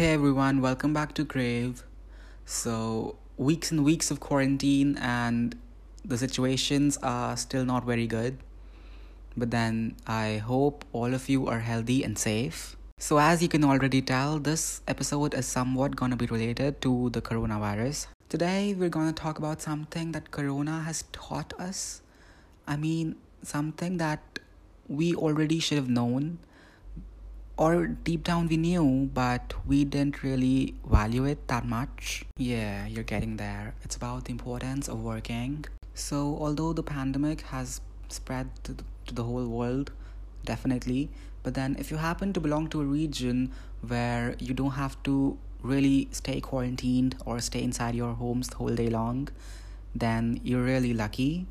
Hey everyone, welcome back to Crave. So, weeks and weeks of quarantine, and the situations are still not very good. But then, I hope all of you are healthy and safe. So, as you can already tell, this episode is somewhat gonna be related to the coronavirus. Today, we're gonna talk about something that Corona has taught us. I mean, something that we already should have known or deep down we knew, but we didn't really value it that much. Yeah, you're getting there. It's about the importance of working. So, although the pandemic has spread to the, whole world, definitely, but then if you happen to belong to a region where you don't have to really stay quarantined or stay inside your homes the whole day long, then you're really lucky.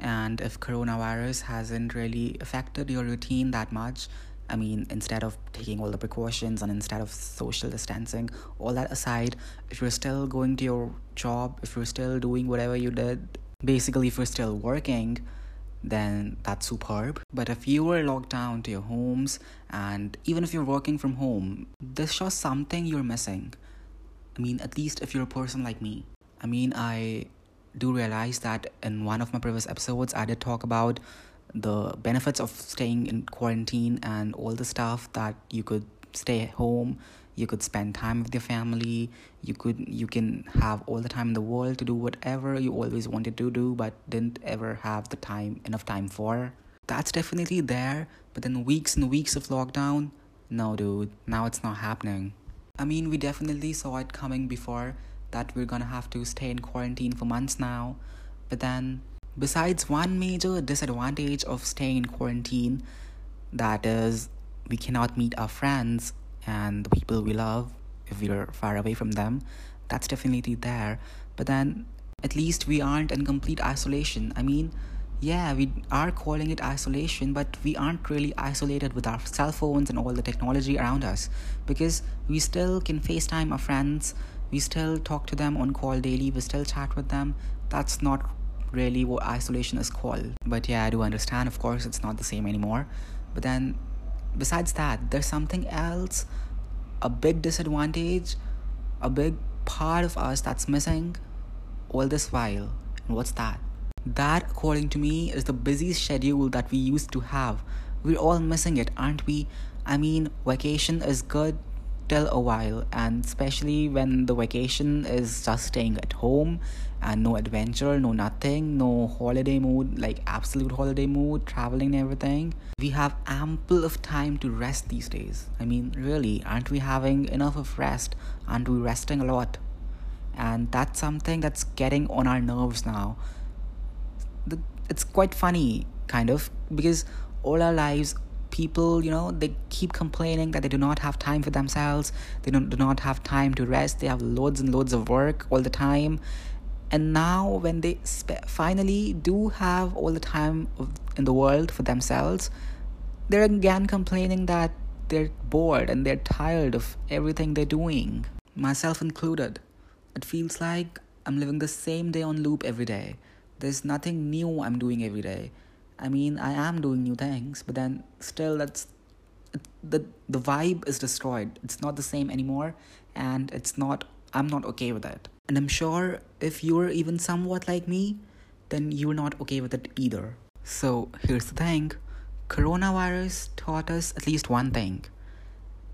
And if coronavirus hasn't really affected your routine that much, I mean, instead of taking all the precautions and instead of social distancing, all that aside, if you're still going to your job, if you're still doing whatever you did, basically, if you're still working, then that's superb. But if you were locked down to your homes, and even if you're working from home, this shows something you're missing. I mean, at least if you're a person like me. I mean, I do realize that in one of my previous episodes, I did talk about the benefits of staying in quarantine and all the stuff that you could stay at home you could spend time with your family you could you can have all the time in the world to do whatever you always wanted to do but didn't ever have the time enough time for. That's definitely there but then weeks and weeks of lockdown no dude now it's not happening. I mean we definitely saw it coming before that we're gonna have to stay in quarantine for months now but then Besides, one major disadvantage of staying in quarantine that is, we cannot meet our friends and the people we love if we're far away from them. That's definitely there. But then, at least we aren't in complete isolation. I mean, yeah, we are calling it isolation, but we aren't really isolated with our cell phones and all the technology around us because we still can FaceTime our friends, we still talk to them on call daily, we still chat with them. That's not really what isolation is called. But yeah, I do understand, of course, it's not the same anymore. But then, besides that, there's something else, a big disadvantage, a big part of us that's missing all this while. And what's that? That, according to me, is the busy schedule that we used to have. We're all missing it, aren't we? I mean, vacation is good till a while, and especially when the vacation is just staying at home and no adventure, no nothing, no holiday mood, like absolute holiday mood, traveling and everything. We have ample of time to rest these days. I mean, really, aren't we having enough of rest? Aren't we resting a lot? And that's something that's getting on our nerves now. It's quite funny, kind of, because all our lives people you know they keep complaining that they do not have time for themselves they don't, do not have time to rest they have loads and loads of work all the time. And now when they spe- finally do have all the time in the world for themselves they're again complaining that they're bored and they're tired of everything they're doing myself included. It feels like i'm living the same day on loop every day. There's nothing new i'm doing every day I mean, I am doing new things, but then still, that's the the vibe is destroyed. It's not the same anymore, and it's not. I'm not okay with it. And I'm sure if you're even somewhat like me, then you're not okay with it either. So here's the thing: coronavirus taught us at least one thing,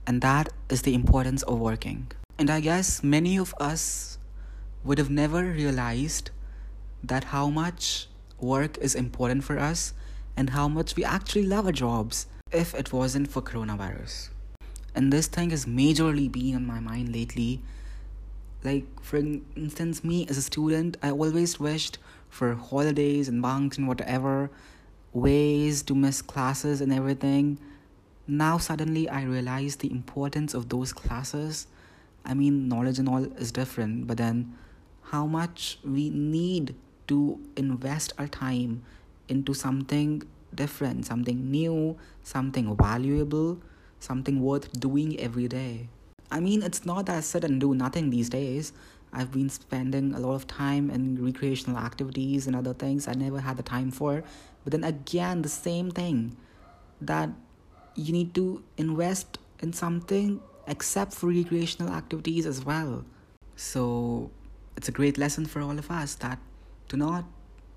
and that is the importance of working. And I guess many of us would have never realized that how much work is important for us and how much we actually love our jobs if it wasn't for coronavirus. And this thing has majorly been on my mind lately. Like, for instance, me as a student, I always wished for holidays and bunks and whatever, ways to miss classes and everything. Now, suddenly, I realize the importance of those classes. I mean, knowledge and all is different, but then how much we need to invest our time into something different, something new, something valuable, something worth doing every day. I mean, it's not that I sit and do nothing these days. I've been spending a lot of time in recreational activities and other things I never had the time for. But then again, the same thing that you need to invest in something except for recreational activities as well. So it's a great lesson for all of us that do not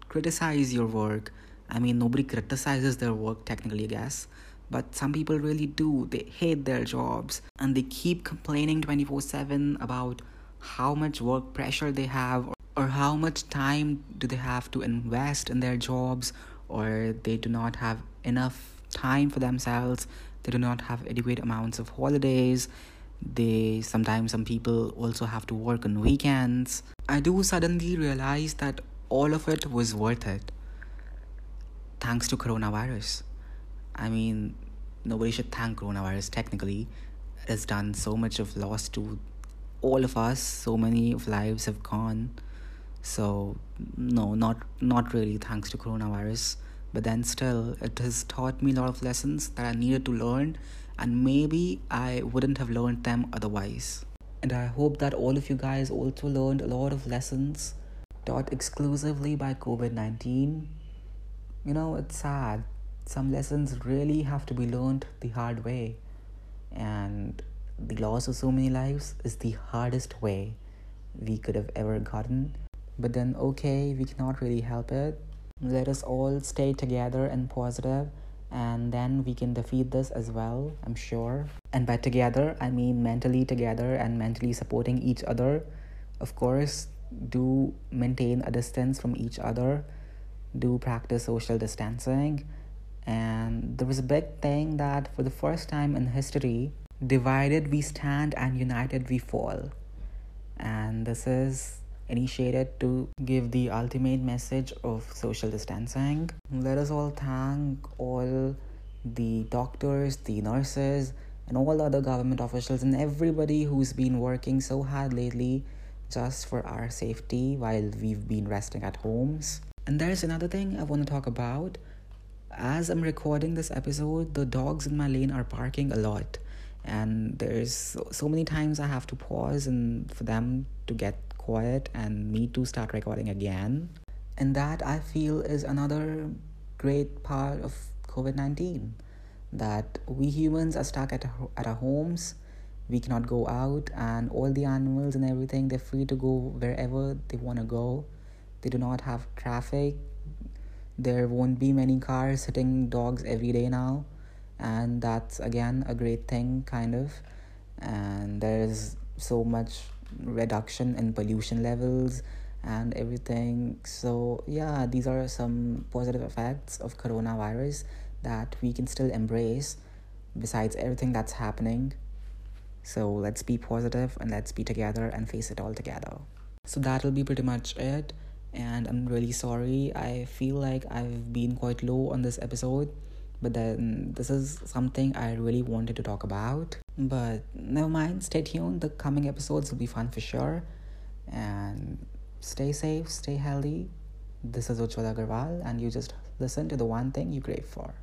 criticize your work. I mean, nobody criticizes their work technically, I guess, but some people really do. They hate their jobs and they keep complaining 24 7 about how much work pressure they have or how much time do they have to invest in their jobs or they do not have enough time for themselves they do not have adequate amounts of holidays they sometimes some people also have to work on weekends i do suddenly realize that all of it was worth it. Thanks to coronavirus. I mean nobody should thank coronavirus technically. It has done so much of loss to all of us. So many of lives have gone. So no not not really thanks to coronavirus. But then still it has taught me a lot of lessons that i needed to learn. And maybe i wouldn't have learned them otherwise. And i hope that all of you guys also learned a lot of lessons taught exclusively by covid-19 you know it's sad. Some lessons really have to be learned the hard way. And the loss of so many lives is the hardest way we could have ever gotten. But then okay we cannot really help it. Let us all stay together and positive and then we can defeat this as well i'm sure. And by together i mean mentally together and mentally supporting each other. Of course do maintain a distance from each other do practice social distancing and there was a big thing that for the first time in history divided we stand and united we fall and this is initiated to give the ultimate message of social distancing. Let us all thank all the doctors, the nurses, and all other government officials and everybody who's been working so hard lately just for our safety while we've been resting at homes. And there's another thing I want to talk about. As I'm recording this episode, the dogs in my lane are barking a lot. And there's so, so many times I have to pause and for them to get quiet and me to start recording again. And that I feel is another great part of COVID 19 that we humans are stuck at, at our homes. We cannot go out, and all the animals and everything, they're free to go wherever they want to go. They do not have traffic. There won't be many cars hitting dogs every day now. And that's again a great thing, kind of. And there's so much reduction in pollution levels and everything. So, yeah, these are some positive effects of coronavirus that we can still embrace besides everything that's happening. So, let's be positive and let's be together and face it all together. So, that'll be pretty much it. And I'm really sorry. I feel like I've been quite low on this episode but then this is something I really wanted to talk about. But never mind, stay tuned. The coming episodes will be fun for sure. And stay safe, stay healthy. This is Ujjwal Agarwal, and you just listen to the one thing you crave for.